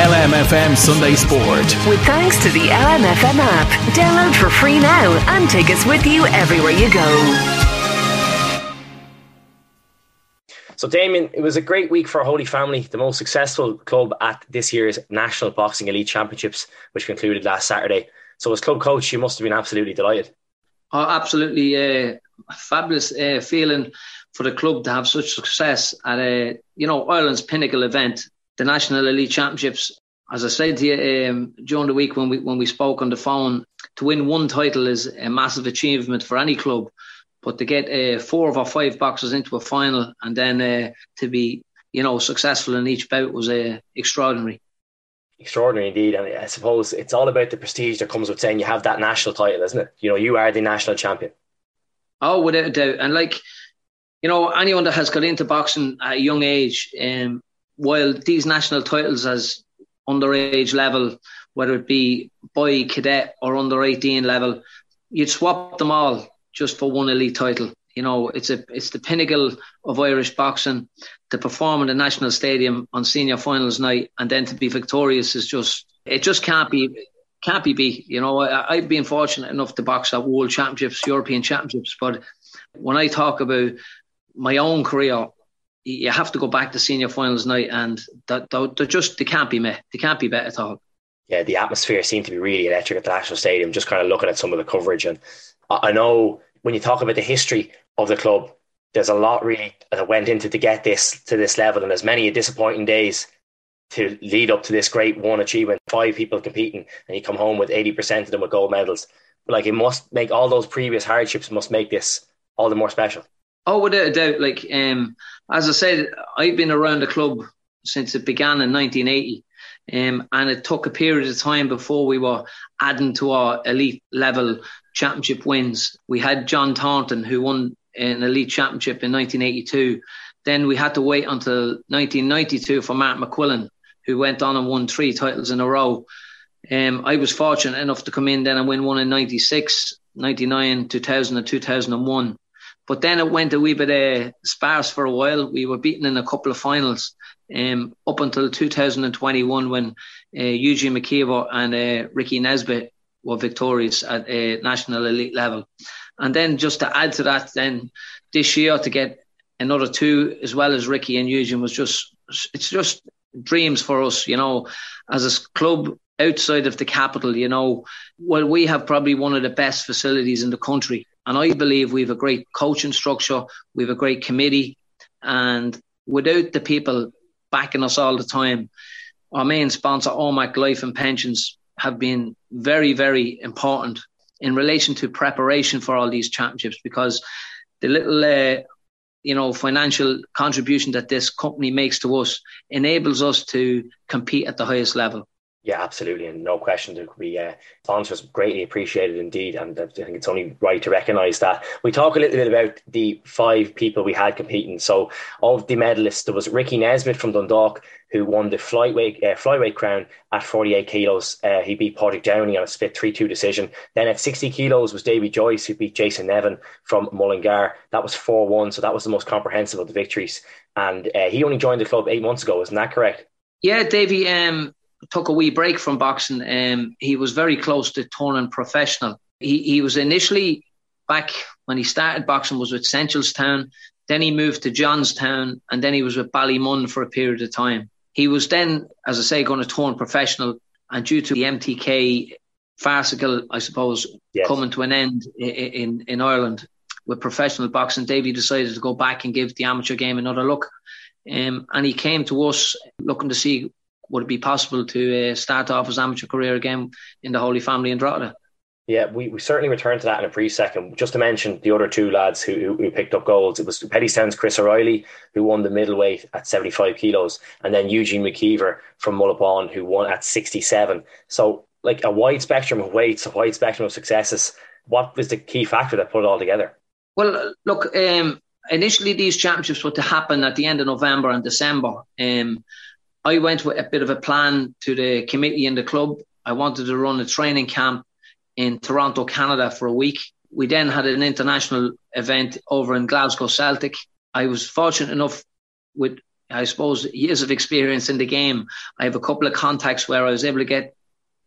LMFM Sunday Sport. With thanks to the LMFM app. Download for free now and take us with you everywhere you go. So, Damien, it was a great week for Holy Family, the most successful club at this year's National Boxing Elite Championships, which concluded last Saturday. So, as club coach, you must have been absolutely delighted. Oh, absolutely. Uh, fabulous uh, feeling for the club to have such success at a, you know, Ireland's pinnacle event, the National Elite Championships. As I said to you um, during the week when we when we spoke on the phone, to win one title is a massive achievement for any club. But to get uh, four of our five boxers into a final and then uh, to be, you know, successful in each bout was uh, extraordinary. Extraordinary indeed, and I suppose it's all about the prestige that comes with saying you have that national title, isn't it? You know, you are the national champion. Oh, without a doubt, and like, you know, anyone that has got into boxing at a young age, um, while these national titles as underage level, whether it be boy, cadet, or under eighteen level, you'd swap them all just for one elite title. You know, it's a it's the pinnacle of Irish boxing. To perform in the national stadium on senior finals night and then to be victorious is just it just can't be can't be beat. You know, I, have been fortunate enough to box at world championships, European championships, but when I talk about my own career, you have to go back to senior finals night, and that they're just they can't be met. They can't be better at all. Yeah, the atmosphere seemed to be really electric at the national stadium. Just kind of looking at some of the coverage and I know when you talk about the history of the club, there's a lot really that went into to get this to this level, and there's many disappointing days to lead up to this great one achievement. Five people competing, and you come home with eighty percent of them with gold medals. Like it must make all those previous hardships must make this all the more special. Oh, without a doubt. Like um, as I said, I've been around the club since it began in 1980. Um, and it took a period of time before we were adding to our elite level championship wins. We had John Thornton, who won an elite championship in 1982. Then we had to wait until 1992 for Mark McQuillan, who went on and won three titles in a row. Um, I was fortunate enough to come in then and win one in 96, 99, 2000, and 2001. But then it went a wee bit uh, sparse for a while. We were beaten in a couple of finals um, up until 2021 when uh, Eugene McKeever and uh, Ricky Nesbitt were victorious at a national elite level. And then just to add to that, then this year to get another two as well as Ricky and Eugene was just it's just dreams for us, you know, as a club outside of the capital, you know, well we have probably one of the best facilities in the country. And I believe we have a great coaching structure, we have a great committee, and without the people backing us all the time, our main sponsor, OMAC Life and Pensions, have been very, very important in relation to preparation for all these championships because the little uh, you know financial contribution that this company makes to us enables us to compete at the highest level yeah, absolutely, and no question there could be uh, sponsors greatly appreciated indeed, and I think it's only right to recognise that. We talk a little bit about the five people we had competing. So, of the medalists, there was Ricky Nesbitt from Dundalk who won the flyweight uh, flyweight crown at 48 kilos. Uh, he beat Patrick Downey on a split 3-2 decision. Then at 60 kilos was Davy Joyce who beat Jason Nevin from Mullingar. That was 4-1, so that was the most comprehensive of the victories. And uh, he only joined the club eight months ago, isn't that correct? Yeah, Davy. Um, took a wee break from boxing. Um, he was very close to turning professional. He he was initially back when he started boxing was with Town. Then he moved to Johnstown, and then he was with Ballymun for a period of time. He was then, as I say, going to turn professional, and due to the MTK farcical, I suppose, yes. coming to an end in, in, in Ireland with professional boxing, Davy decided to go back and give the amateur game another look. Um, and he came to us looking to see would it be possible to uh, start off his amateur career again in the Holy Family in Drogheda. Yeah, we, we certainly return to that in a brief second. Just to mention the other two lads who, who picked up golds. It was Bettystown's Chris O'Reilly, who won the middleweight at 75 kilos, and then Eugene McKeever from Mullaghbawn, who won at 67. So, like a wide spectrum of weights, a wide spectrum of successes. What was the key factor that put it all together? Well, look, um, initially these championships were to happen at the end of November and December. Um, I went with a bit of a plan to the committee in the club. I wanted to run a training camp in Toronto, Canada for a week. We then had an international event over in Glasgow Celtic. I was fortunate enough with, I suppose, years of experience in the game. I have a couple of contacts where I was able to get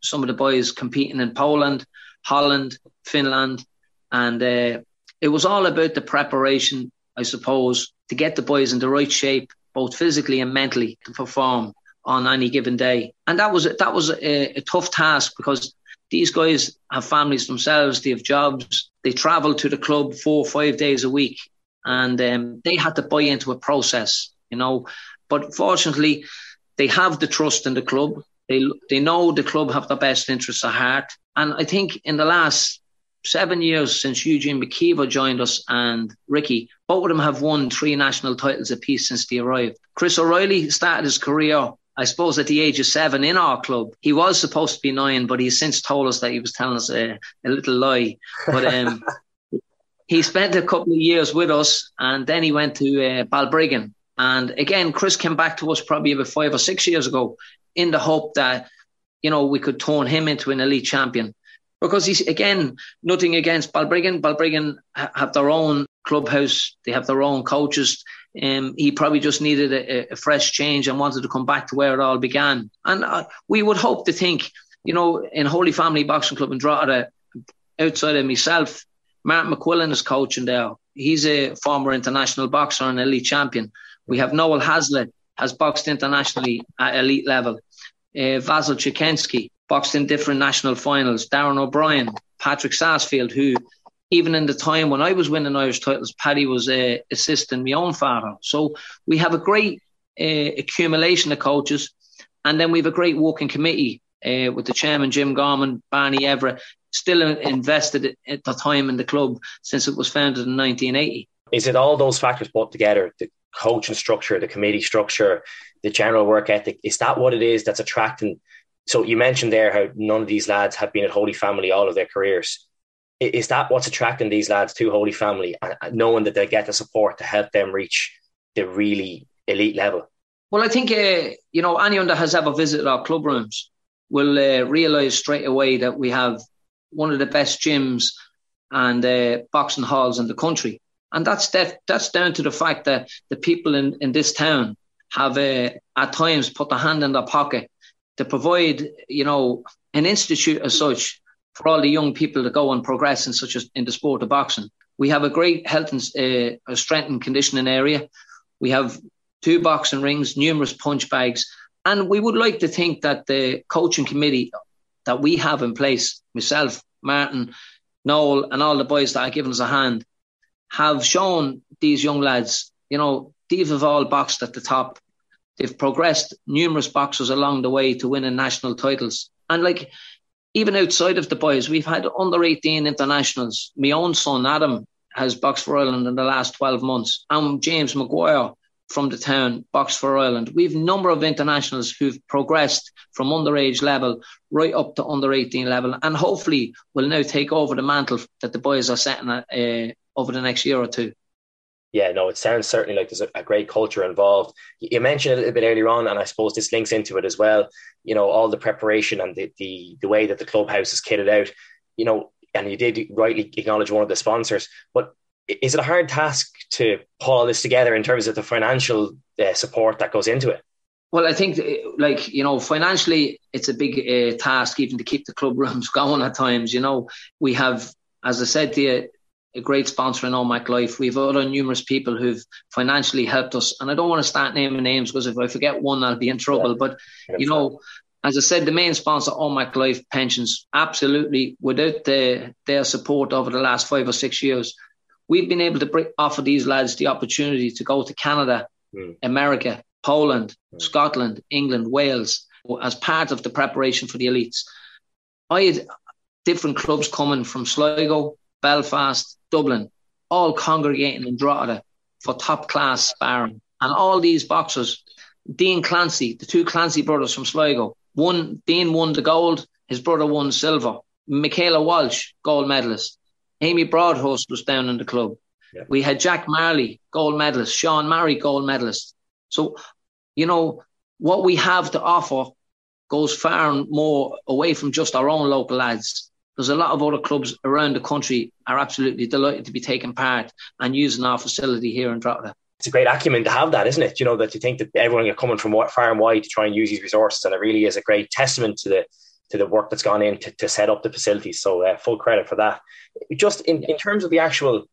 some of the boys competing in Poland, Holland, Finland, and uh, it was all about the preparation, I suppose, to get the boys in the right shape, both physically and mentally, to perform on any given day. And that was that was a, a tough task because these guys have families themselves, they have jobs, they travel to the club four or five days a week, and um, they had to buy into a process, you know. But fortunately, they have the trust in the club. They they know the club have the best interests at heart, and I think in the last seven years since Eugene McKeever joined us and Ricky, both of them have won three national titles apiece since they arrived. Chris O'Reilly started his career I suppose at the age of seven in our club, he was supposed to be nine, but he's since told us that he was telling us a, a little lie. But um, he spent a couple of years with us, and then he went to uh, Balbriggan. And again, Chris came back to us probably about five or six years ago, in the hope that you know we could turn him into an elite champion. Because he's again nothing against Balbriggan. Balbriggan have their own clubhouse, they have their own coaches um, he probably just needed a, a, fresh change and wanted to come back to where it all began. And uh, we would hope to think, you know, in Holy Family Boxing Club in Drogheda, outside of myself, Martin McQuillan is coaching there. He's a former international boxer and elite champion. We have Noel Hazlitt, has boxed internationally at elite level. Uh, Vasil Chikensky boxed in different national finals. Darren O'Brien, Patrick Sarsfield, who even in the time when I was winning Irish titles, Paddy was uh, assisting my own father. So we have a great uh, accumulation of coaches, and then we have a great working committee uh, with the chairman Jim Garman, Barney Everett, still invested at the time in the club since it was founded in 1980. Is it all those factors put together? The coaching structure, the committee structure, the general work ethic. Is that what it is that's attracting? So you mentioned there how none of these lads have been at Holy Family all of their careers is that what's attracting these lads to Holy Family, knowing that they get the support to help them reach the really elite level? Well, I think uh, you know anyone that has ever visited our club rooms will uh, realise straight away that we have one of the best gyms and uh, boxing halls in the country, and that's def- that's down to the fact that the people in, in this town have uh, at times put their hand in their pocket to provide you know an institute as such for all the young people to go and progress in such as in the sport of boxing. We have a great health and uh, strength and conditioning area. We have two boxing rings, numerous punch bags, and we would like to think that the coaching committee that we have in place, myself, Martin, Noel, and all the boys that are giving us a hand, have shown these young lads, you know, they've all boxed at the top. They've progressed numerous boxers along the way to winning national titles. And like even outside of the boys, we've had under 18 internationals. My own son, Adam, has boxed for Ireland in the last 12 months. And James Maguire from the town boxed for Ireland. We've a number of internationals who've progressed from underage level right up to under 18 level and hopefully will now take over the mantle that the boys are setting uh, over the next year or two yeah, no, it sounds certainly like there's a, a, great culture involved. You mentioned a little bit earlier on, and I suppose this links into it as well. You know, all the preparation and the the, the way that the clubhouse is kitted out. You know, and you did rightly acknowledge one of the sponsors, but is it a hard task to pull all this together in terms of the financial uh, support that goes into it? Well, I think, like you know, financially, it's a big uh, task even to keep the club rooms going at times. You know, we have, as I said to you, a great sponsor in OMAC Life. We've other numerous people who've financially helped us, and I don't want to start naming names because if I forget one, I'll be in trouble. But you know, as I said, the main sponsor, OMAC Life Pensions, absolutely, without the, their support over the last five or six years, we've been able to bring, offer these lads the opportunity to go to Canada, mm. America, Poland, mm. Scotland, England, Wales, as part of the preparation for the elites. I had different clubs coming from Sligo, Belfast, Dublin, all congregating in Drogheda for top class sparring. And all these boxers, Dean Clancy, the two Clancy brothers from Sligo, one Dean won the gold, his brother won silver. Michaela Walsh, gold medalist. Amy Broadhurst was down in the club. Yeah. We had Jack Marley, gold medalist. Sean Murray, gold medalist. So, you know, what we have to offer goes far and more away from just our own local lads. There's a lot of other clubs around the country are absolutely delighted to be taking part and using our facility here in Drogheda it's a great acumen to have that, isn't it? You know, that you think that everyone are coming from far and wide to try and use these resources. And it really is a great testament to the to the work that's gone in to, to set up the facilities. So uh, full credit for that. Just in, in terms of the actual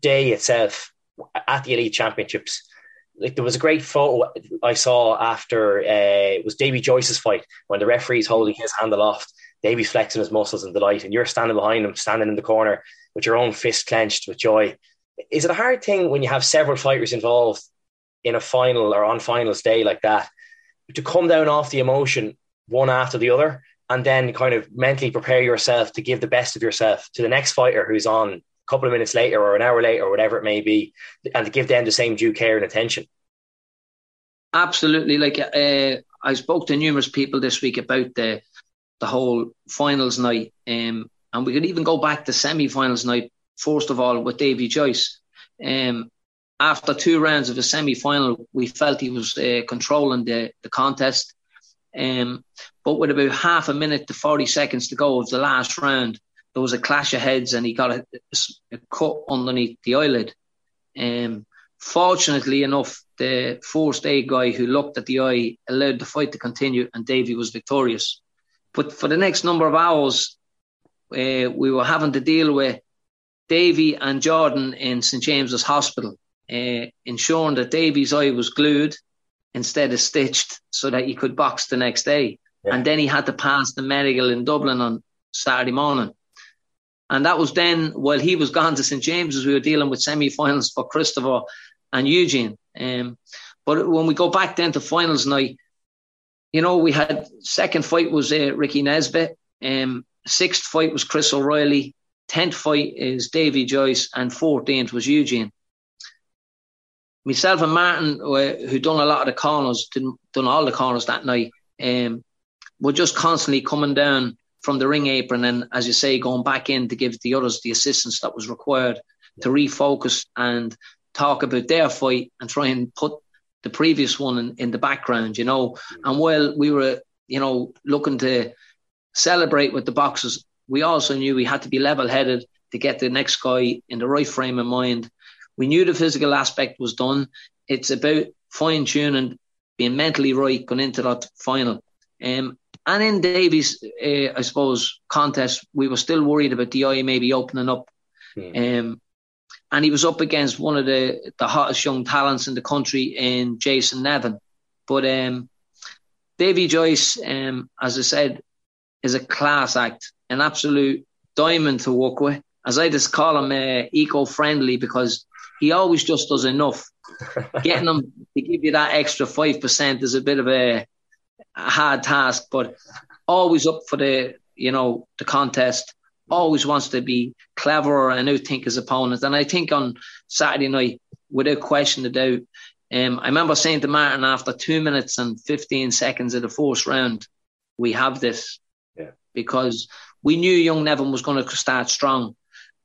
day itself at the Elite Championships, like there was a great photo I saw after uh, it was Davy Joyce's fight when the referee's holding his hand aloft. Davy's flexing his muscles in delight, and you're standing behind him, standing in the corner with your own fist clenched with joy. Is it a hard thing when you have several fighters involved in a final or on finals day like that to come down off the emotion one after the other and then kind of mentally prepare yourself to give the best of yourself to the next fighter who's on a couple of minutes later or an hour later or whatever it may be and to give them the same due care and attention? Absolutely. Like uh, i spoke to numerous people this week about the the whole finals night um, and we could even go back to semi-finals night first of all with Davy Joyce. Um, after two rounds of the semi final, we felt he was uh, controlling the, the contest. Um, but with about half a minute to 40 seconds to go of the last round, there was a clash of heads and he got a, a cut underneath the eyelid. Um, fortunately enough, the first aid guy who looked at the eye allowed the fight to continue and Davy was victorious. But for the next number of hours, uh, we were having to deal with Davy and Jordan in St James's Hospital, uh, ensuring that Davy's eye was glued instead of stitched so that he could box the next day. Yeah. And then he had to pass the medical in Dublin on Saturday morning. And that was then, while he was gone to St James's, we were dealing with semi finals for Christopher and Eugene. Um, but when we go back then to finals night, you know, we had second fight was uh, Ricky Nesbitt. Um, sixth fight was Chris O'Reilly. 10th fight is Davy Joyce, and 14th was Eugene. Myself and Martin, who done a lot of the corners, didn't done all the corners that night, um, were just constantly coming down from the ring apron and, as you say, going back in to give the others the assistance that was required to refocus and talk about their fight and try and put the previous one in, in the background, you know. And while we were, you know, looking to celebrate with the boxes, we also knew we had to be level headed to get the next guy in the right frame of mind. We knew the physical aspect was done. It's about fine tuning, being mentally right going into that final. Um, and in Davy's, uh, I suppose, contest, we were still worried about the eye maybe opening up. Mm. Um, and he was up against one of the, the hottest young talents in the country in Jason Nevin. But um, Davy Joyce, um, as I said, is a class act an absolute diamond to work with. As I just call him uh, eco-friendly because he always just does enough. Getting him to give you that extra five percent is a bit of a, a hard task, but always up for the you know the contest. Always wants to be cleverer and outthink his opponent. And I think on Saturday night, without question of doubt, um, I remember saying to Martin after two minutes and 15 seconds of the first round, we have this. Yeah. Because we knew young Nevin was going to start strong,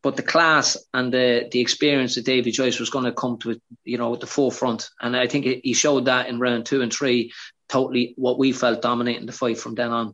but the class and the the experience that David Joyce was going to come to it, you know, at the forefront. And I think he showed that in round two and three, totally what we felt dominating the fight from then on.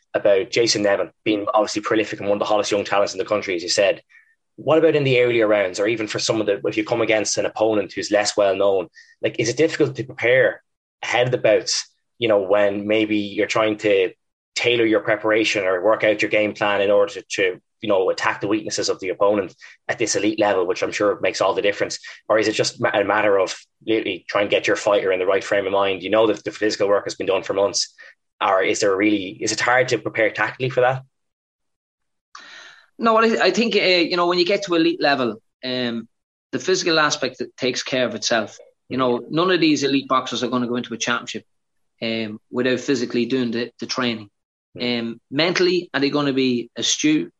about Jason Nevin being obviously prolific and one of the hottest young talents in the country, as you said. What about in the earlier rounds, or even for some of the if you come against an opponent who's less well known? Like, is it difficult to prepare ahead of the bouts? You know, when maybe you're trying to tailor your preparation or work out your game plan in order to, to you know attack the weaknesses of the opponent at this elite level, which I'm sure makes all the difference. Or is it just a matter of literally trying to get your fighter in the right frame of mind? You know that the physical work has been done for months, or is there really is it hard to prepare tactically for that? No, I, I think uh, you know when you get to elite level, um, the physical aspect takes care of itself. You know, none of these elite boxers are going to go into a championship um, without physically doing the, the training. Um, mentally, are they going to be astute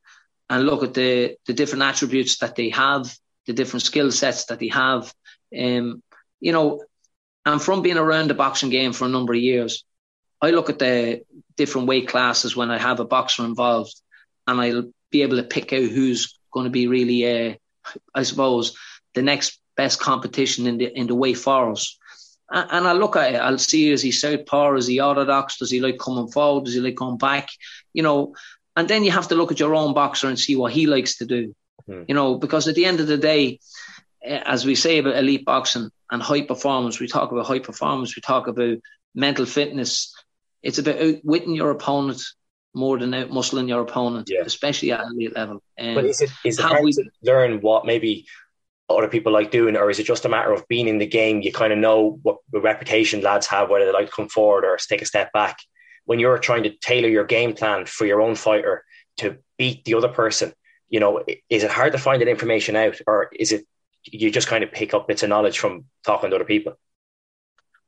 and look at the the different attributes that they have, the different skill sets that they have? Um, you know, and from being around the boxing game for a number of years, I look at the different weight classes when I have a boxer involved, and I'll be able to pick out who's going to be really, uh, I suppose, the next best competition in the in the way for us. And, and I look at it, I'll see is he southpaw, is he orthodox, does he like coming forward, does he like coming back, you know. And then you have to look at your own boxer and see what he likes to do, mm. you know, because at the end of the day, eh, as we say about elite boxing and high performance, we talk about high performance, we talk about mental fitness, it's about outwitting your opponent more than outmuscling your opponent, yeah. especially at elite level. Um, but is it is it hard we, to learn what maybe other people like doing, or is it just a matter of being in the game? You kind of know what the reputation lads have, whether they like to come forward or take a step back. When you're trying to tailor your game plan for your own fighter to beat the other person, you know, is it hard to find that information out, or is it you just kind of pick up bits of knowledge from talking to other people?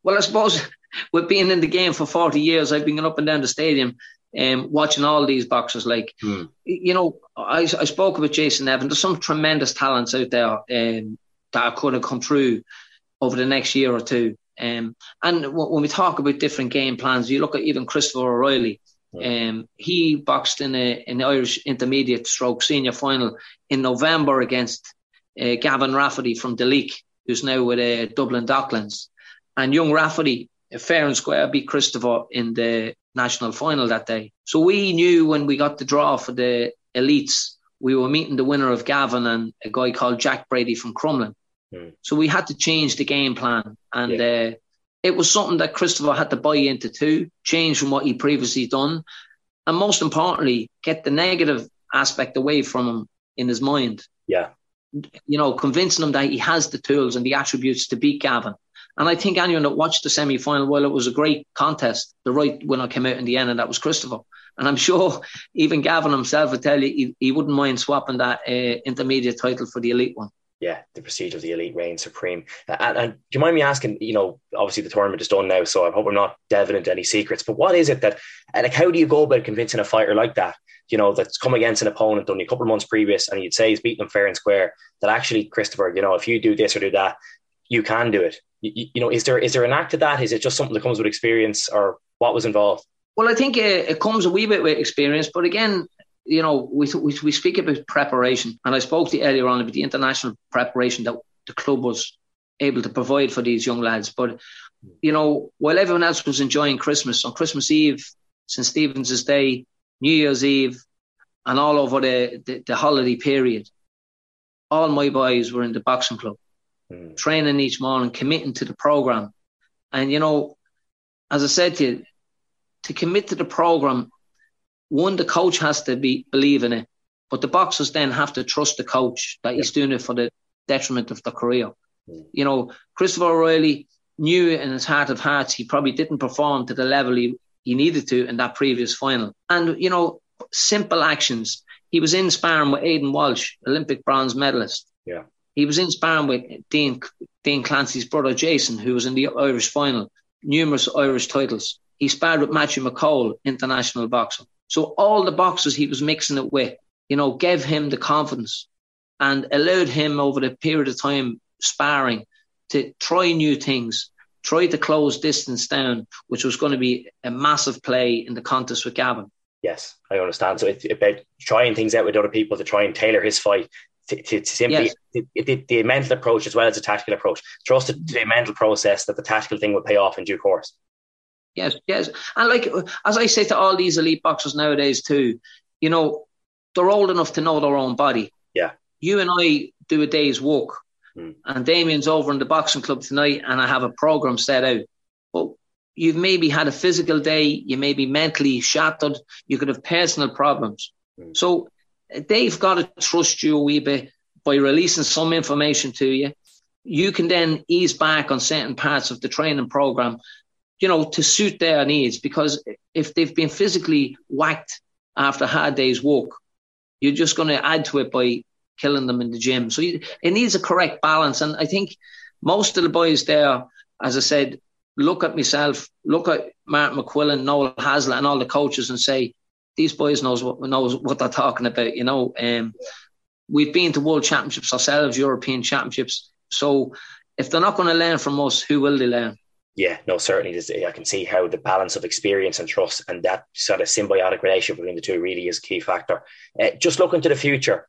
Well, I suppose with being in the game for 40 years, I've been up and down the stadium um, watching all these boxers. Like, hmm. you know, I, I spoke about Jason Nevin. There's some tremendous talents out there um, that could have come through over the next year or two. Um, and w- when we talk about different game plans, you look at even Christopher O'Reilly. Um, he boxed in a in the Irish intermediate stroke senior final in November against uh, Gavin Rafferty from Duleek, who's now with uh, Dublin Docklands. And young Rafferty fair and square beat Christopher in the national final that day. So we knew when we got the draw for the elites, we were meeting the winner of Gavin and a guy called Jack Brady from Crumlin. Mm. So we had to change the game plan. And yeah. uh, it was something that Christopher had to buy into too, change from what he previously done. And most importantly, get the negative aspect away from him in his mind. Yeah. You know, convincing him that he has the tools and the attributes to beat Gavin. And I think anyone that watched the semi final, well, it was a great contest. The right winner came out in the end, and that was Christopher. And I'm sure even Gavin himself would tell you he, he wouldn't mind swapping that uh, intermediate title for the elite one. Yeah, the prestige of the elite reigns supreme. And, and, do you mind me asking? You know, obviously the tournament is done now, so I hope I'm not delving into any secrets. But what is it that, like, how do you go about convincing a fighter like that? You know, that's come against an opponent only a couple of months previous, and you'd say he's beaten them fair and square. That actually, Christopher, you know, if you do this or do that, you can do it you, you, know, is there is there an act to that? Is it just something that comes with experience, or what was involved? Well, I think it, it comes a wee bit with experience, but again, you know, we, we we speak about preparation, and I spoke to you earlier on about the international preparation that the club was able to provide for these young lads. But you know, while everyone else was enjoying Christmas on Christmas Eve, St Stephen's Day, New Year's Eve, and all over the, the, the holiday period, all my boys were in the boxing club, mm. training each morning, committing to the program. And you know, as I said to you, to commit to the program, one, the coach has to be believe in it, but the boxers then have to trust the coach that he's doing it for the detriment of the career. Mm. You know, Christopher O'Reilly knew in his heart of hearts he probably didn't perform to the level he, he needed to in that previous final. And, you know, simple actions. He was in sparring with Aidan Walsh, Olympic bronze medalist. Yeah. He was in sparring with Dean, Dean Clancy's brother Jason, who was in the Irish final, numerous Irish titles. He sparred with Matthew McCole, international boxer. So all the boxers he was mixing it with, you know, gave him the confidence and allowed him over the period of time sparring to try new things, try to close distance down, which was going to be a massive play in the contest with Gavin. Yes, I understand. So it's about trying things out with other people to try and tailor his fight to, to, to simply yes. the, the, mental approach as well as the tactical approach. Trust the, the mental process that the tactical thing will pay off in due course. Yes, yes. And like as I say to all these elite boxers nowadays too, you know, they're old enough to know their own body. Yeah. You and I do a day's walk. Mm. And Damien's over in the boxing club tonight and I have a program set out. But you've maybe had a physical day, you may be mentally shattered, you could have personal problems. Mm. So they've got to trust you a wee bit by releasing some information to you. You can then ease back on certain parts of the training program, you know, to suit their needs. Because if they've been physically whacked after hard day's work, you're just going to add to it by killing them in the gym. So it needs a correct balance. And I think most of the boys there, as I said, look at myself, look at Mark McQuillan, Noel Hazlitt, and all the coaches and say, these boys knows what knows what they're talking about. You know, um, we've been to world championships ourselves, European championships. So if they're not going to learn from us, who will they learn? Yeah, no, certainly. I can see how the balance of experience and trust and that sort of symbiotic relationship between the two really is a key factor. Uh, just looking to the future,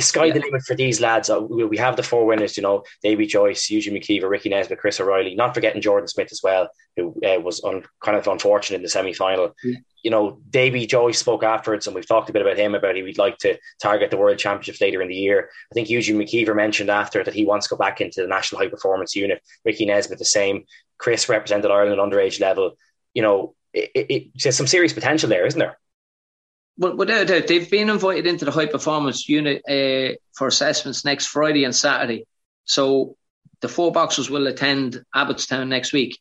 sky yeah. the limit for these lads? Uh, we have the four winners, you know, Davy Joyce, Eugene McKeever, Ricky Nesbitt, Chris O'Reilly, not forgetting Jordan Smith as well, who uh, was un, kind of unfortunate in the semi final. Yeah. You know, Davy Joyce spoke afterwards, and we've talked a bit about him about he would like to target the World Championships later in the year. I think Eugene McKeever mentioned after that he wants to go back into the National High Performance Unit. Ricky Nesbitt, the same. Chris represented Ireland underage level. You know, it, it, it, there's some serious potential there, isn't there? Well, without doubt, they've been invited into the high performance unit uh, for assessments next Friday and Saturday. So the four boxers will attend Abbottstown next week.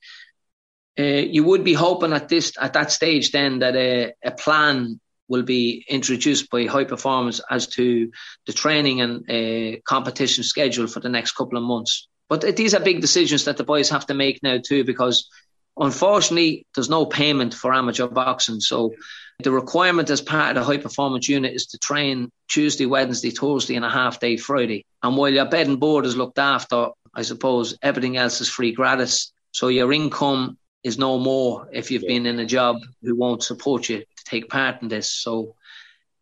Uh, you would be hoping at this at that stage then that a, a plan will be introduced by high performance as to the training and uh, competition schedule for the next couple of months. But these are big decisions that the boys have to make now too, because unfortunately there's no payment for amateur boxing. So the requirement as part of the high performance unit is to train Tuesday, Wednesday, Thursday, and a half day Friday. And while your bed and board is looked after, I suppose everything else is free gratis. So your income is no more if you've been in a job who won't support you to take part in this. So,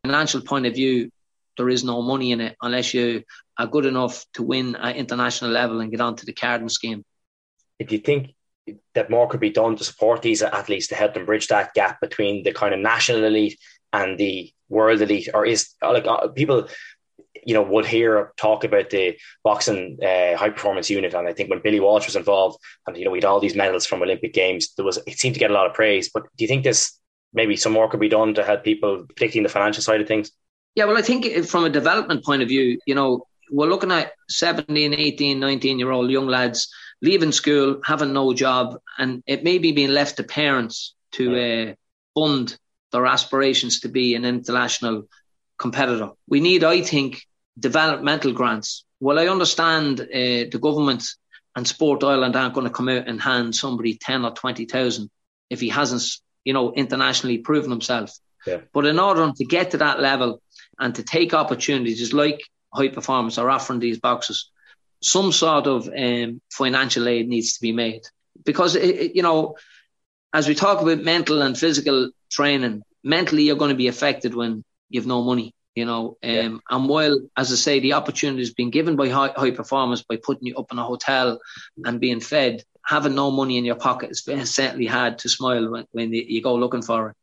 financial point of view, there is no money in it unless you are good enough to win at international level and get onto the Carding scheme. If you think that more could be done to support these athletes to help them bridge that gap between the kind of national elite and the world elite, or is like uh, people, you know, would hear talk about the boxing uh, high performance unit, and I think when Billy Walsh was involved, and you know, we had all these medals from Olympic Games, there was it seemed to get a lot of praise. But do you think this maybe some more could be done to help people, particularly the financial side of things? Yeah, well, I think from a development point of view, you know, we're looking at 17, 18, 19 year old young lads leaving school, having no job, and it may be being left to parents to uh, fund their aspirations to be an international competitor. We need, I think, developmental grants. Well, I understand uh, the government and Sport Ireland aren't going to come out and hand somebody ten or twenty thousand if he hasn't, you know, internationally proven himself. Yeah. But in order to get to that level and to take opportunities like high performance are offering these boxes, some sort of um, financial aid needs to be made because it, it, you know as we talk about mental and physical training mentally you're going to be affected when you have no money you know. Um, yeah. And while, as I say, the opportunity has been given by high, high performance by putting you up in a hotel and being fed, having no money in your pocket is certainly hard to smile when, when you go looking for it.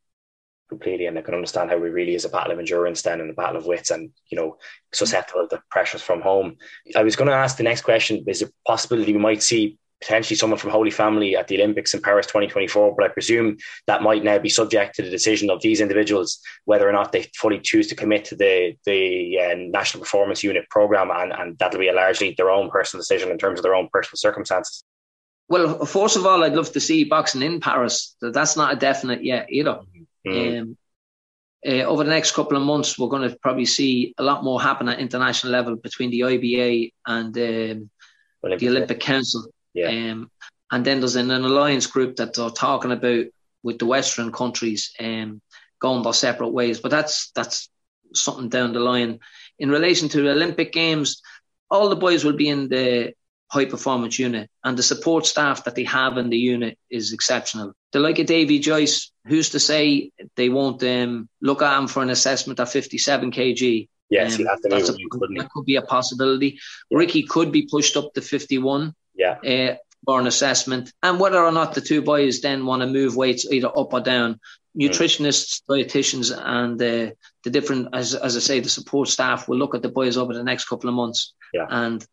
Completely, and I can understand how it really is a battle of endurance then and a battle of wits, and you know, susceptible to pressures from home. I was going to ask the next question: Is it possibility we might see potentially someone from Holy Family at the Olympics in Paris 2024. But I presume that might now be subject to the decision of these individuals whether or not they fully choose to commit to the the uh, National Performance Unit program, and, and that'll be a largely their own personal decision in terms of their own personal circumstances. Well, first of all, I'd love to see boxing in Paris. That's not a definite yet either. Mm. Um, uh, over the next couple of months, we're going to probably see a lot more happen at international level between the IBA and um, Olympic the Olympic Council. Yeah. Um, and then there's an, an, alliance group that they're talking about with the Western countries um, going their separate ways. But that's that's something down the line. In relation to the Olympic Games, all the boys will be in the high performance unit, and the support staff that they have in the unit is exceptional. They're like a Davy Joyce. Who's to say they won't um, look at him for an assessment at 57 kg? Yes, um, a, that could be a possibility. Yeah. Ricky could be pushed up to 51 yeah. Uh, for an assessment. And whether or not the two boys then want to move weights either up or down, nutritionists, mm. dietitians, and uh, the different, as, as I say, the support staff will look at the boys over the next couple of months. Yeah. And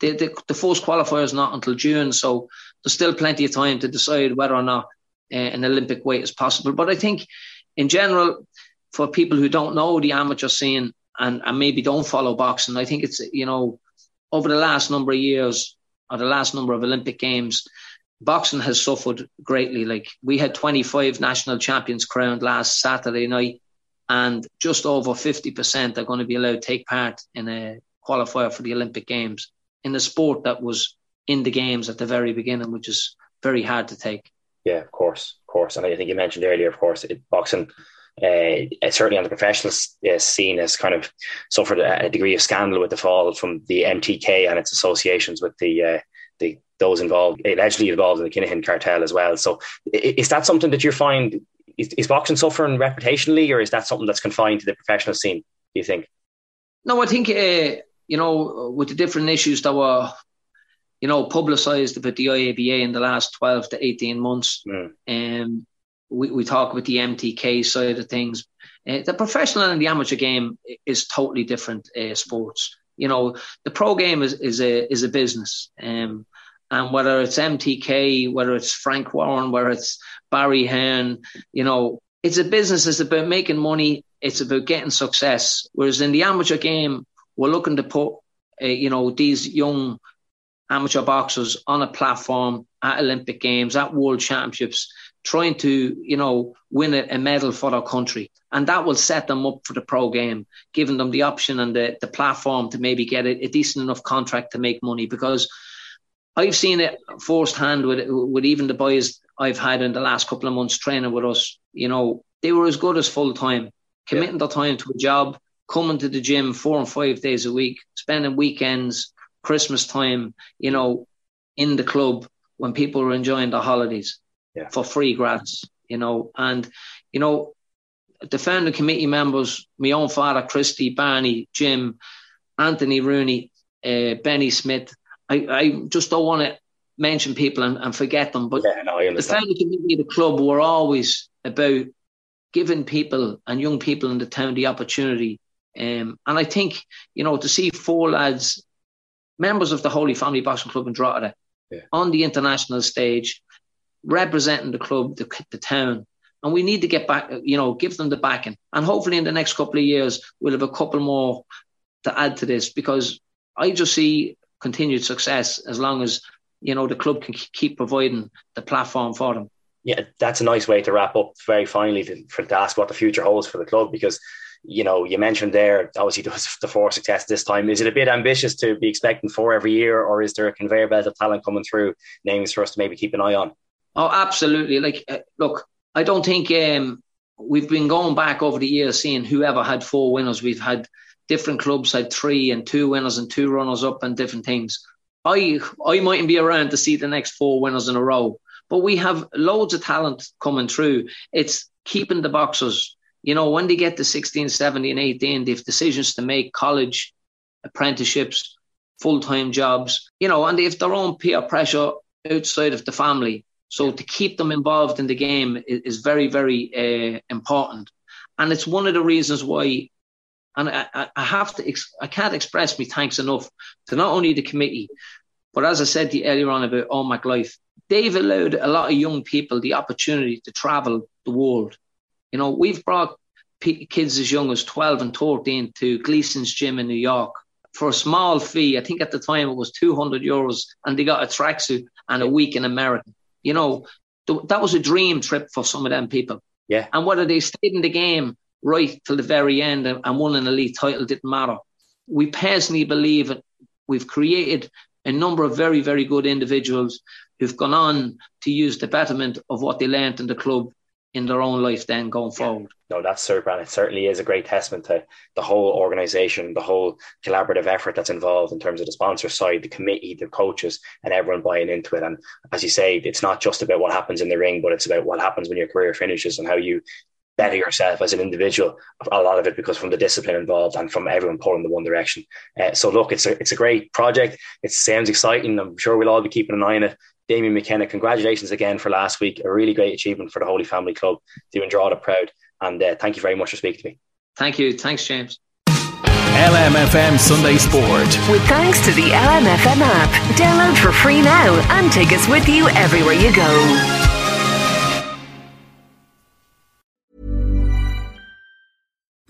the, the, the first qualifier is not until June, so there's still plenty of time to decide whether or not uh, an Olympic weight is possible. But I think, in general, for people who don't know the amateur scene and, and maybe don't follow boxing, I think it's, you know, over the last number of years, or the last number of Olympic Games, boxing has suffered greatly. Like we had 25 national champions crowned last Saturday night, and just over 50% are going to be allowed to take part in a qualifier for the Olympic Games in a sport that was in the games at the very beginning, which is very hard to take. Yeah, of course, of course. And I think you mentioned earlier, of course, it, boxing uh, certainly on the professional uh, scene has kind of suffered a, a, degree of scandal with the fall from the MTK and its associations with the uh, the those involved allegedly involved in the Kinahan cartel as well. So is that something that you find is, is boxing suffering reputationally, or is that something that's confined to the professional scene? Do you think? No, I think uh, you know with the different issues that were you know publicised about the IABA in the last twelve to eighteen months. Mm. Um, we, we talk about the MTK side of things. Uh, the professional and the amateur game is totally different uh, sports. You know, the pro game is, is a is a business. Um, and whether it's MTK, whether it's Frank Warren, whether it's Barry Hearn, you know, it's a business. It's about making money. It's about getting success. Whereas in the amateur game, we're looking to put, uh, you know, these young amateur boxers on a platform at Olympic Games, at World Championships, trying to, you know, win a, a, medal for their country. And that will set them up for the pro game, giving them the option and the, the platform to maybe get a, a decent enough contract to make money. Because I've seen it firsthand with with even the boys I've had in the last couple of months training with us. You know, they were as good as full time, committing yeah. their time to a job, coming to the gym four and five days a week, spending weekends, Christmas time, you know, in the club when people are enjoying the holidays yeah. for free grads, you know. And, you know, the founding committee members, my own father, Christy, Barney, Jim, Anthony Rooney, uh, Benny Smith, I, I just don't want to mention people and, and forget them. But yeah, no, the founding committee of the club were always about giving people and young people in the town the opportunity. Um, and I think, you know, to see four lads, members of the Holy Family Boxing Club in Drogheda, yeah. on the international stage, representing the club, the, the town. And we need to get back, you know, give them the backing. And hopefully in the next couple of years, we'll have a couple more to add to this because I just see continued success as long as, you know, the club can keep providing the platform for them. Yeah, that's a nice way to wrap up very finally to, for, to ask what the future holds for the club because you know, you mentioned there, obviously there was the four success this time. Is it a bit ambitious to be expecting four every year, or is there a conveyor belt of talent coming through, names for us to maybe keep an eye on? Oh, absolutely. Like, uh, look, I don't think um, we've been going back over the years seeing whoever had four winners. We've had different clubs had three and two winners and two runners up and different things. I I mightn't be around to see the next four winners in a row, but we have loads of talent coming through. It's keeping the boxers You know, when they get to 16, 17, 18, they have decisions to make college, apprenticeships, full time jobs, you know, and they have their own peer pressure outside of the family. So to keep them involved in the game is, is very, very uh, important. And it's one of the reasons why, and I, I have to, I can't express my thanks enough to not only the committee, but as I said to you earlier on about OMAC Life, they've allowed a lot of young people the opportunity to travel the world. You know, we've brought p- kids as young as 12 and 13 to Gleason's gym in New York for a small fee. I think at the time it was 200 euros and they got a tracksuit and a week in America. You know, th- that was a dream trip for some of them people. Yeah. And whether they stayed in the game right till the very end and, and won an elite title didn't matter. We personally believe we've created a number of very, very good individuals who've gone on to use the betterment of what they learned in the club in their own life then going forward. No, that's super. And it certainly is a great testament to the whole organization, the whole collaborative effort that's involved in terms of the sponsor side, the committee, the coaches, and everyone buying into it. And as you say, it's not just about what happens in the ring, but it's about what happens when your career finishes and how you better yourself as an individual. A lot of it because from the discipline involved and from everyone pulling the one direction. Uh, so look, it's a it's a great project. It sounds exciting. I'm sure we'll all be keeping an eye on it. Damien McKenna, congratulations again for last week. A really great achievement for the Holy Family Club. Doing Drogheda proud. And uh, thank you very much for speaking to me. Thank you. Thanks, James. LMFM Sunday Sport. With thanks to the LMFM app. Download for free now and take us with you everywhere you go.